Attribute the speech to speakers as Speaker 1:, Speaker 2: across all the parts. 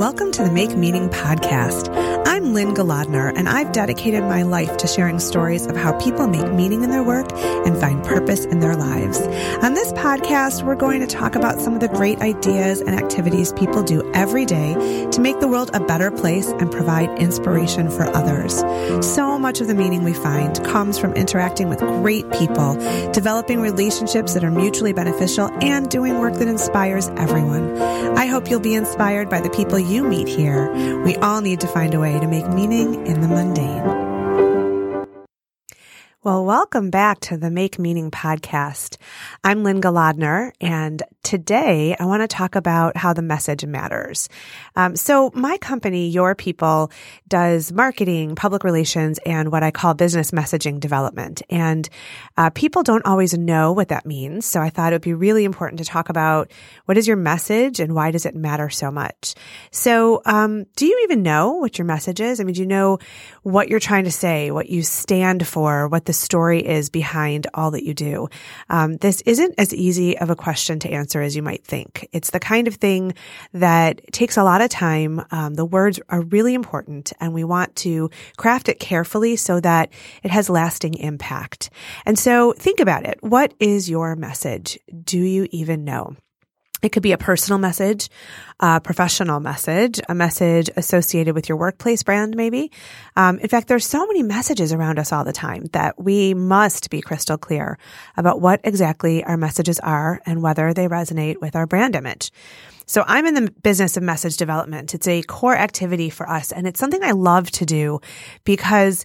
Speaker 1: Welcome to the Make Meaning podcast. I'm Lynne Golodner, and I've dedicated my life to sharing stories of how people make meaning in their work and find purpose in their lives. On this podcast, we're going to talk about some of the great ideas and activities people do every day to make the world a better place and provide inspiration for others. So much of the meaning we find comes from interacting with great people, developing relationships that are mutually beneficial, and doing work that inspires everyone. I hope you'll be inspired by the people you meet here. We all need to find a way to make meaning in the mundane. Well, welcome back to the Make Meaning podcast. I'm Lynne Golodner, and today I want to talk about how the message matters. Um, so my company, Your People, does marketing, public relations, and what I call business messaging development. And uh, people don't always know what that means. So I thought it would be really important to talk about what is your message and why does it matter so much. So um, do you even know what your message is? I mean, do you know what you're trying to say, what you stand for, what the story is behind all that you do. Um, this isn't as easy of a question to answer as you might think. It's the kind of thing that takes a lot of time. Um, the words are really important and we want to craft it carefully so that it has lasting impact. And so think about it. What is your message? Do you even know? It could be a personal message, a professional message, a message associated with your workplace brand, maybe. Um, in fact, there's so many messages around us all the time that we must be crystal clear about what exactly our messages are and whether they resonate with our brand image. So I'm in the business of message development. It's a core activity for us and it's something I love to do because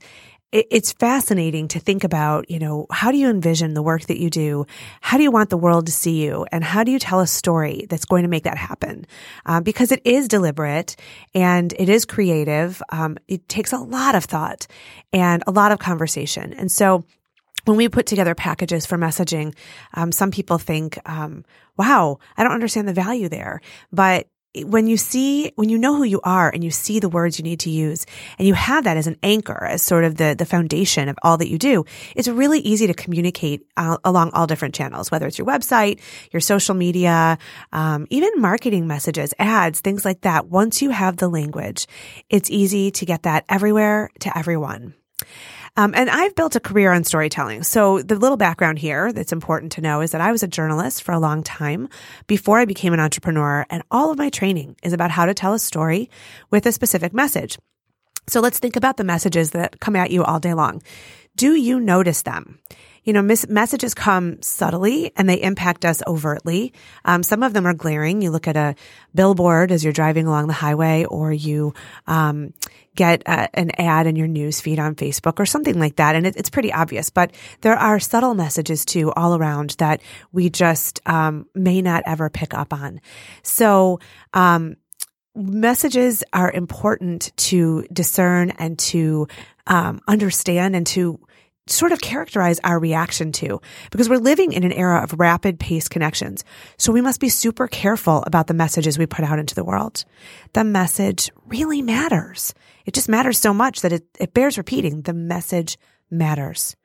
Speaker 1: it's fascinating to think about, you know, how do you envision the work that you do? How do you want the world to see you? And how do you tell a story that's going to make that happen? Um, because it is deliberate and it is creative. Um, it takes a lot of thought and a lot of conversation. And so when we put together packages for messaging, um, some people think, um, wow, I don't understand the value there. But when you see, when you know who you are and you see the words you need to use and you have that as an anchor, as sort of the, the foundation of all that you do, it's really easy to communicate uh, along all different channels, whether it's your website, your social media, um, even marketing messages, ads, things like that. Once you have the language, it's easy to get that everywhere to everyone. Um, and I've built a career on storytelling. So the little background here that's important to know is that I was a journalist for a long time before I became an entrepreneur. And all of my training is about how to tell a story with a specific message. So let's think about the messages that come at you all day long. Do you notice them? You know, mis- messages come subtly and they impact us overtly. Um, some of them are glaring. You look at a billboard as you're driving along the highway, or you um, get a, an ad in your news feed on Facebook or something like that, and it, it's pretty obvious. But there are subtle messages too all around that we just um, may not ever pick up on. So. Um, messages are important to discern and to um, understand and to sort of characterize our reaction to because we're living in an era of rapid pace connections. So we must be super careful about the messages we put out into the world. The message really matters. It just matters so much that it, it bears repeating. The message matters.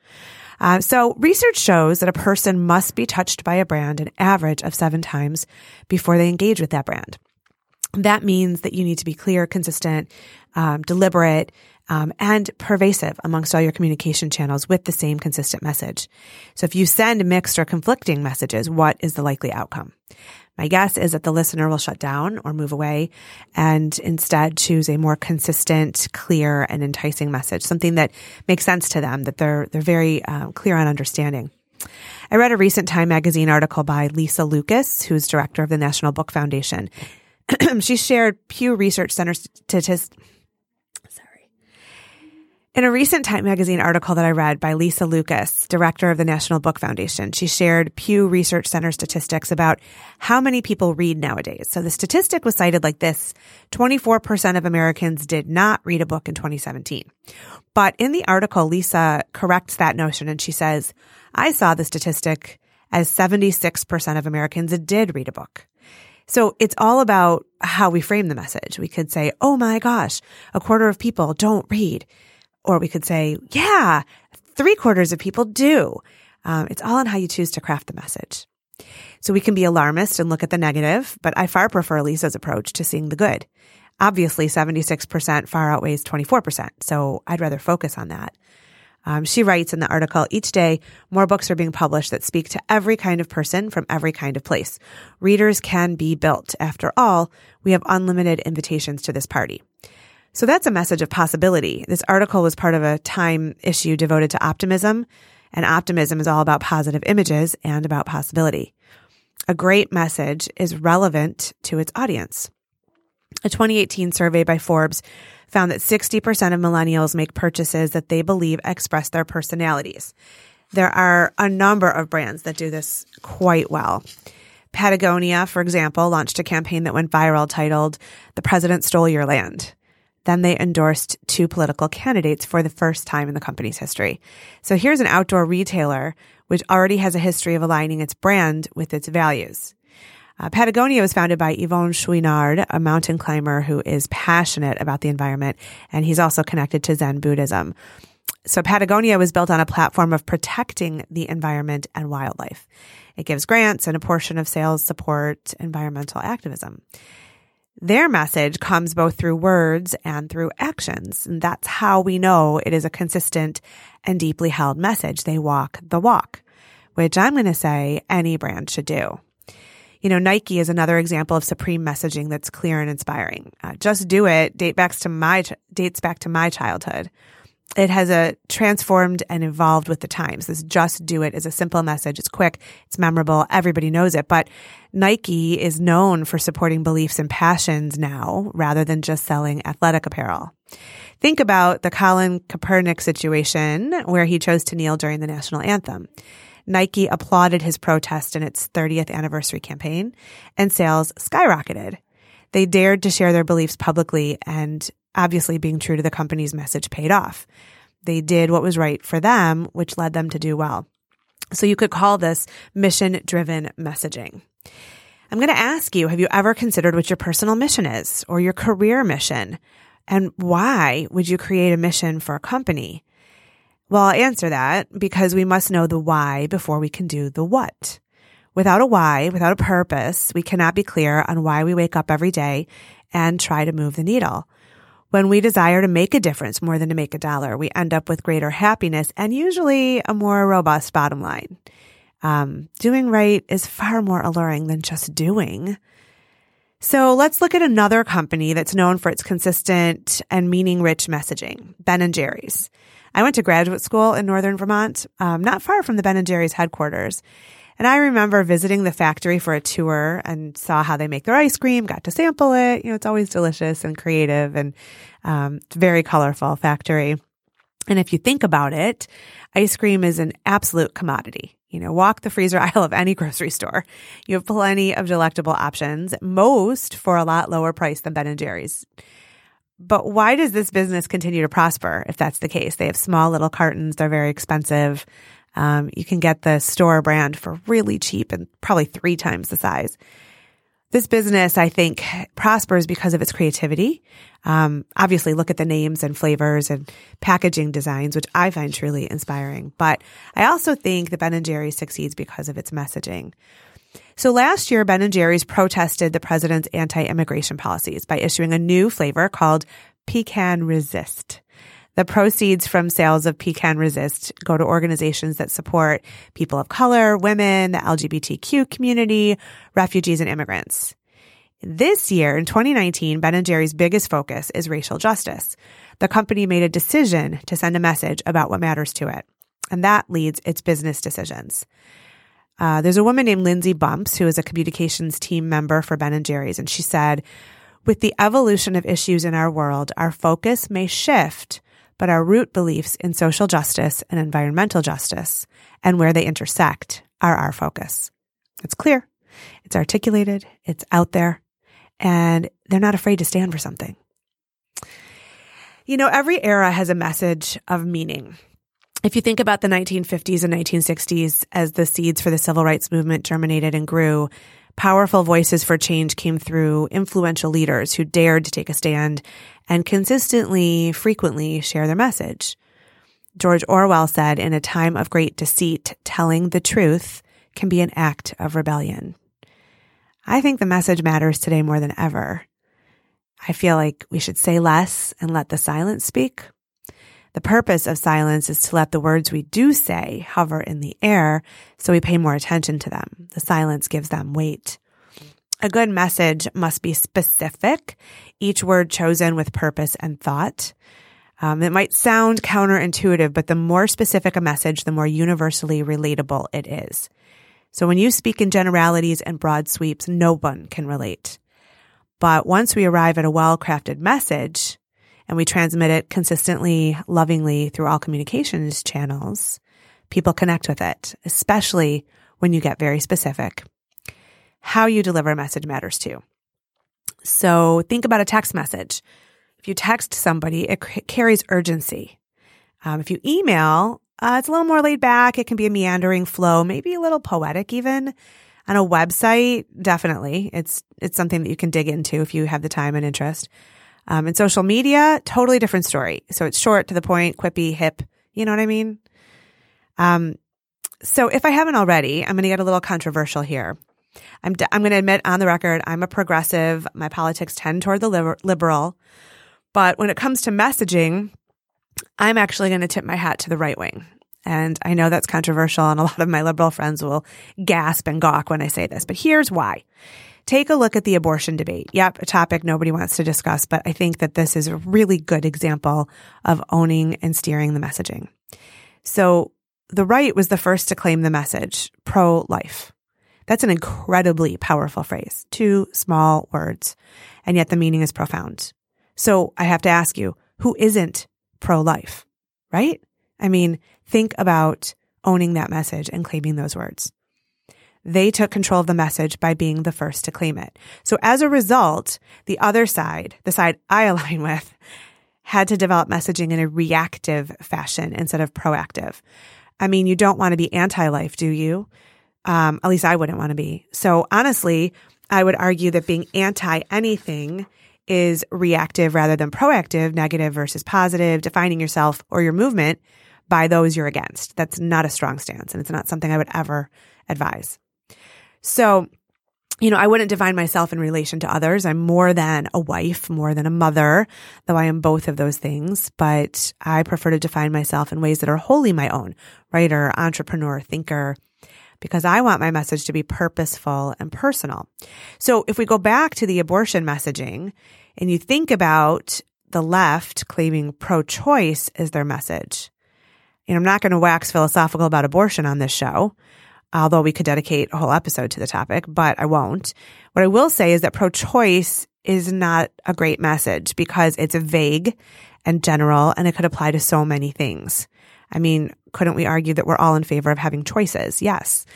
Speaker 1: Uh, so research shows that a person must be touched by a brand an average of seven times before they engage with that brand. That means that you need to be clear, consistent, um, deliberate, um, and pervasive amongst all your communication channels with the same consistent message. So if you send mixed or conflicting messages, what is the likely outcome? My guess is that the listener will shut down or move away and instead choose a more consistent, clear, and enticing message, something that makes sense to them, that they're, they're very um, clear on understanding. I read a recent Time magazine article by Lisa Lucas, who's director of the National Book Foundation. she shared Pew Research Center statistics in a recent Time magazine article that I read by Lisa Lucas, director of the National Book Foundation, she shared Pew Research Center statistics about how many people read nowadays. So the statistic was cited like this 24% of Americans did not read a book in 2017. But in the article, Lisa corrects that notion and she says, I saw the statistic as 76% of Americans did read a book. So it's all about how we frame the message. We could say, Oh my gosh, a quarter of people don't read. Or we could say, yeah, three quarters of people do. Um, it's all on how you choose to craft the message. So we can be alarmist and look at the negative, but I far prefer Lisa's approach to seeing the good. Obviously, 76% far outweighs 24%, so I'd rather focus on that. Um, she writes in the article, each day, more books are being published that speak to every kind of person from every kind of place. Readers can be built. After all, we have unlimited invitations to this party. So that's a message of possibility. This article was part of a Time issue devoted to optimism, and optimism is all about positive images and about possibility. A great message is relevant to its audience. A 2018 survey by Forbes found that 60% of millennials make purchases that they believe express their personalities. There are a number of brands that do this quite well. Patagonia, for example, launched a campaign that went viral titled The President Stole Your Land. Then they endorsed two political candidates for the first time in the company's history. So here's an outdoor retailer which already has a history of aligning its brand with its values. Uh, Patagonia was founded by Yvon Chouinard, a mountain climber who is passionate about the environment, and he's also connected to Zen Buddhism. So Patagonia was built on a platform of protecting the environment and wildlife. It gives grants and a portion of sales support environmental activism. Their message comes both through words and through actions. And that's how we know it is a consistent and deeply held message. They walk the walk, which I'm going to say any brand should do. You know, Nike is another example of supreme messaging that's clear and inspiring. Uh, just do it date back to my dates back to my childhood it has a transformed and evolved with the times. This just do it is a simple message. It's quick. It's memorable. Everybody knows it. But Nike is known for supporting beliefs and passions now rather than just selling athletic apparel. Think about the Colin Kaepernick situation where he chose to kneel during the national anthem. Nike applauded his protest in its 30th anniversary campaign and sales skyrocketed. They dared to share their beliefs publicly and obviously being true to the company's message paid off. They did what was right for them, which led them to do well. So you could call this mission driven messaging. I'm going to ask you, have you ever considered what your personal mission is or your career mission? And why would you create a mission for a company? Well, I'll answer that because we must know the why before we can do the what. Without a why, without a purpose, we cannot be clear on why we wake up every day and try to move the needle. When we desire to make a difference more than to make a dollar, we end up with greater happiness and usually a more robust bottom line. Um, doing right is far more alluring than just doing. So let's look at another company that's known for its consistent and meaning rich messaging, Ben and Jerry's. I went to graduate school in Northern Vermont, um, not far from the Ben and Jerry's headquarters. And I remember visiting the factory for a tour and saw how they make their ice cream, got to sample it. You know, it's always delicious and creative and um, very colorful factory. And if you think about it, ice cream is an absolute commodity. You know, walk the freezer aisle of any grocery store. You have plenty of delectable options, most for a lot lower price than Ben and Jerry's. But why does this business continue to prosper if that's the case? They have small little cartons. They're very expensive. Um, you can get the store brand for really cheap and probably three times the size. This business, I think, prospers because of its creativity. Um, obviously, look at the names and flavors and packaging designs, which I find truly inspiring. But I also think that Ben and Jerry's succeeds because of its messaging. So last year, Ben and Jerry's protested the president's anti-immigration policies by issuing a new flavor called Pecan Resist. The proceeds from sales of Pecan Resist go to organizations that support people of color, women, the LGBTQ community, refugees, and immigrants. This year, in 2019, Ben & Jerry's biggest focus is racial justice. The company made a decision to send a message about what matters to it, and that leads its business decisions. Uh, there's a woman named Lindsay Bumps who is a communications team member for Ben & Jerry's, and she said, with the evolution of issues in our world, our focus may shift but our root beliefs in social justice and environmental justice and where they intersect are our focus. It's clear, it's articulated, it's out there, and they're not afraid to stand for something. You know, every era has a message of meaning. If you think about the 1950s and 1960s as the seeds for the civil rights movement germinated and grew, Powerful voices for change came through influential leaders who dared to take a stand and consistently, frequently share their message. George Orwell said, in a time of great deceit, telling the truth can be an act of rebellion. I think the message matters today more than ever. I feel like we should say less and let the silence speak. The purpose of silence is to let the words we do say hover in the air so we pay more attention to them. The silence gives them weight. A good message must be specific, each word chosen with purpose and thought. Um, it might sound counterintuitive, but the more specific a message, the more universally relatable it is. So when you speak in generalities and broad sweeps, no one can relate. But once we arrive at a well crafted message and we transmit it consistently, lovingly through all communications channels, people connect with it, especially when you get very specific. How you deliver a message matters too. So think about a text message. If you text somebody, it c- carries urgency. Um, if you email, uh, it's a little more laid back. It can be a meandering flow, maybe a little poetic even on a website, definitely. It's, it's something that you can dig into if you have the time and interest. Um, in social media, totally different story. So it's short to the point, quippy, hip. You know what I mean? Um, so if I haven't already, I'm going to get a little controversial here. I'm, d- I'm going to admit on the record, I'm a progressive. My politics tend toward the liber- liberal. But when it comes to messaging, I'm actually going to tip my hat to the right wing. And I know that's controversial, and a lot of my liberal friends will gasp and gawk when I say this, but here's why. Take a look at the abortion debate. Yep, a topic nobody wants to discuss, but I think that this is a really good example of owning and steering the messaging. So the right was the first to claim the message pro life. That's an incredibly powerful phrase, two small words, and yet the meaning is profound. So I have to ask you, who isn't pro life, right? I mean, think about owning that message and claiming those words. They took control of the message by being the first to claim it. So as a result, the other side, the side I align with, had to develop messaging in a reactive fashion instead of proactive. I mean, you don't want to be anti life, do you? Um, at least I wouldn't want to be. So honestly, I would argue that being anti anything is reactive rather than proactive, negative versus positive, defining yourself or your movement by those you're against. That's not a strong stance and it's not something I would ever advise. So, you know, I wouldn't define myself in relation to others. I'm more than a wife, more than a mother, though I am both of those things. But I prefer to define myself in ways that are wholly my own writer, entrepreneur, thinker, because I want my message to be purposeful and personal. So if we go back to the abortion messaging and you think about the left claiming pro choice as their message, and I'm not going to wax philosophical about abortion on this show, although we could dedicate a whole episode to the topic, but I won't. What I will say is that pro choice is not a great message because it's vague and general and it could apply to so many things. I mean, couldn't we argue that we're all in favor of having choices? Yes.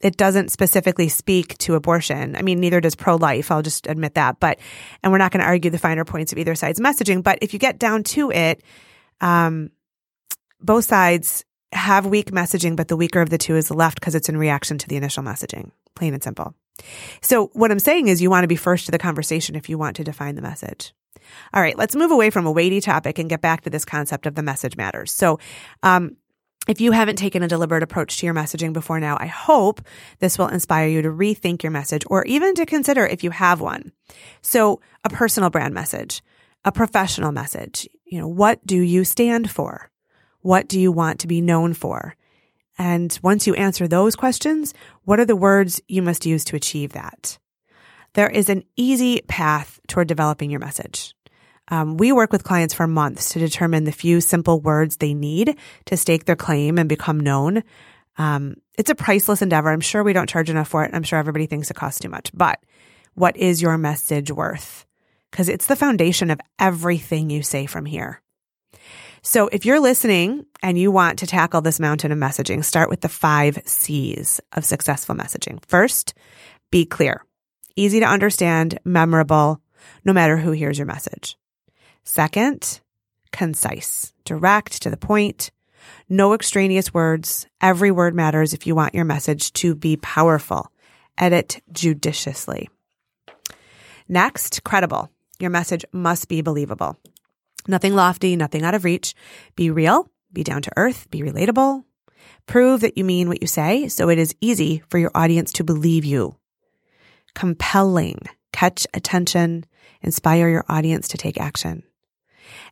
Speaker 1: It doesn't specifically speak to abortion. I mean, neither does pro life. I'll just admit that. But, and we're not going to argue the finer points of either side's messaging. But if you get down to it, um, both sides have weak messaging, but the weaker of the two is the left because it's in reaction to the initial messaging, plain and simple. So what I'm saying is you want to be first to the conversation if you want to define the message. All right, let's move away from a weighty topic and get back to this concept of the message matters. So, um, if you haven't taken a deliberate approach to your messaging before now, I hope this will inspire you to rethink your message or even to consider if you have one. So a personal brand message, a professional message, you know, what do you stand for? What do you want to be known for? And once you answer those questions, what are the words you must use to achieve that? There is an easy path toward developing your message. Um, we work with clients for months to determine the few simple words they need to stake their claim and become known. Um, it's a priceless endeavor. I'm sure we don't charge enough for it. I'm sure everybody thinks it costs too much. But what is your message worth? Because it's the foundation of everything you say from here. So if you're listening and you want to tackle this mountain of messaging, start with the five C's of successful messaging. First, be clear, easy to understand, memorable, no matter who hears your message. Second, concise, direct to the point, no extraneous words. Every word matters if you want your message to be powerful. Edit judiciously. Next, credible. Your message must be believable. Nothing lofty, nothing out of reach. Be real, be down to earth, be relatable, prove that you mean what you say so it is easy for your audience to believe you. Compelling, catch attention, inspire your audience to take action.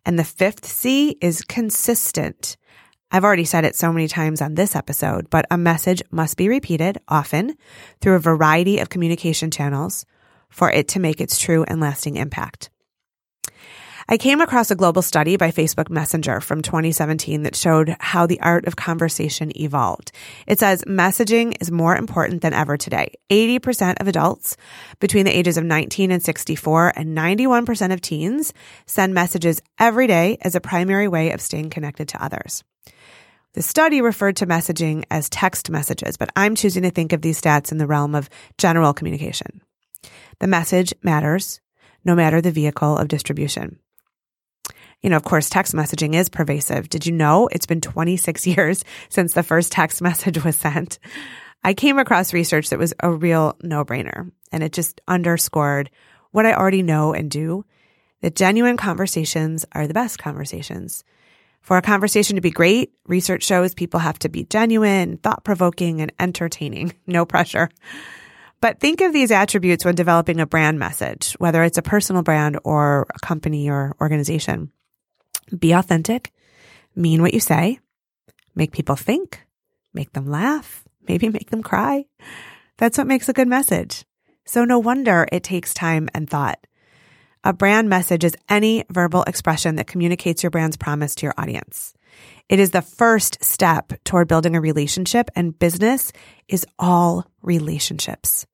Speaker 1: And the fifth C is consistent. I've already said it so many times on this episode, but a message must be repeated often through a variety of communication channels for it to make its true and lasting impact. I came across a global study by Facebook Messenger from 2017 that showed how the art of conversation evolved. It says messaging is more important than ever today. 80% of adults between the ages of 19 and 64 and 91% of teens send messages every day as a primary way of staying connected to others. The study referred to messaging as text messages, but I'm choosing to think of these stats in the realm of general communication. The message matters no matter the vehicle of distribution you know, of course, text messaging is pervasive. Did you know it's been 26 years since the first text message was sent? I came across research that was a real no brainer and it just underscored what I already know and do that genuine conversations are the best conversations. For a conversation to be great, research shows people have to be genuine, thought provoking, and entertaining. No pressure. But think of these attributes when developing a brand message, whether it's a personal brand or a company or organization. Be authentic, mean what you say, make people think, make them laugh, maybe make them cry. That's what makes a good message. So no wonder it takes time and thought. A brand message is any verbal expression that communicates your brand's promise to your audience. It is the first step toward building a relationship and business is all relationships.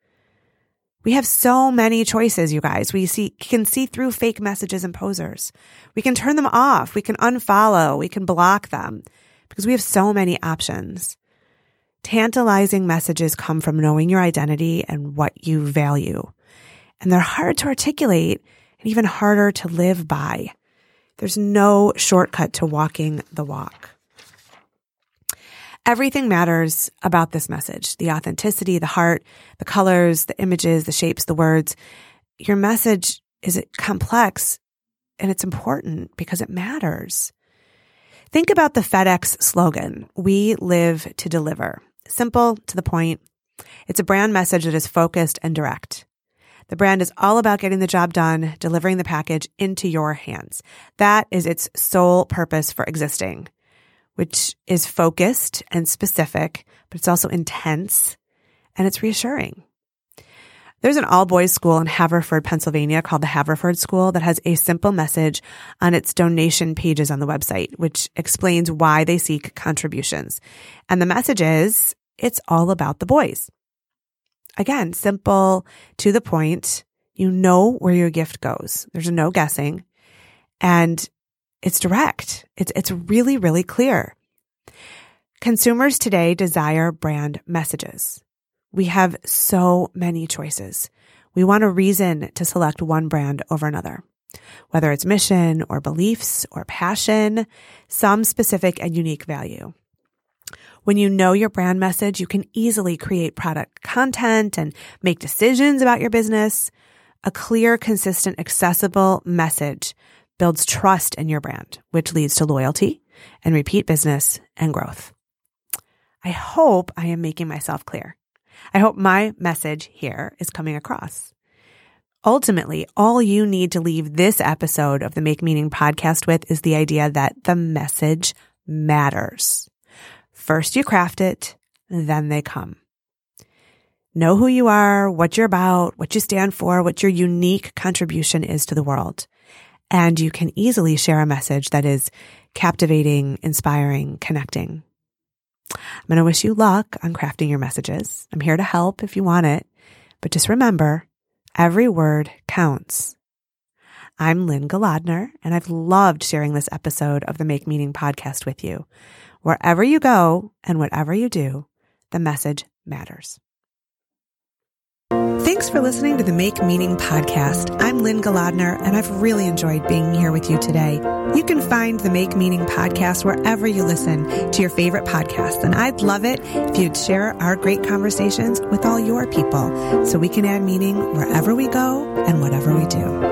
Speaker 1: We have so many choices, you guys. We see, can see through fake messages and posers. We can turn them off. We can unfollow. We can block them because we have so many options. Tantalizing messages come from knowing your identity and what you value. And they're hard to articulate and even harder to live by. There's no shortcut to walking the walk. Everything matters about this message the authenticity, the heart, the colors, the images, the shapes, the words. Your message is complex and it's important because it matters. Think about the FedEx slogan We live to deliver. Simple, to the point. It's a brand message that is focused and direct. The brand is all about getting the job done, delivering the package into your hands. That is its sole purpose for existing which is focused and specific, but it's also intense and it's reassuring. There's an all boys school in Haverford, Pennsylvania called the Haverford School that has a simple message on its donation pages on the website, which explains why they seek contributions. And the message is it's all about the boys. Again, simple, to the point. You know where your gift goes. There's no guessing. And it's direct. It's, it's really, really clear. Consumers today desire brand messages. We have so many choices. We want a reason to select one brand over another, whether it's mission or beliefs or passion, some specific and unique value. When you know your brand message, you can easily create product content and make decisions about your business. A clear, consistent, accessible message builds trust in your brand, which leads to loyalty and repeat business and growth. I hope I am making myself clear. I hope my message here is coming across. Ultimately, all you need to leave this episode of the Make Meaning podcast with is the idea that the message matters. First you craft it, then they come. Know who you are, what you're about, what you stand for, what your unique contribution is to the world and you can easily share a message that is captivating, inspiring, connecting. I'm going to wish you luck on crafting your messages. I'm here to help if you want it, but just remember every word counts. I'm Lynne Golodner, and I've loved sharing this episode of the Make Meaning podcast with you. Wherever you go and whatever you do, the message matters. Thanks for listening to the Make Meaning podcast. I'm Lynne Golodner, and I've really enjoyed being here with you today. You can find the Make Meaning podcast wherever you listen to your favorite podcasts, and I'd love it if you'd share our great conversations with all your people so we can add meaning wherever we go and whatever we do.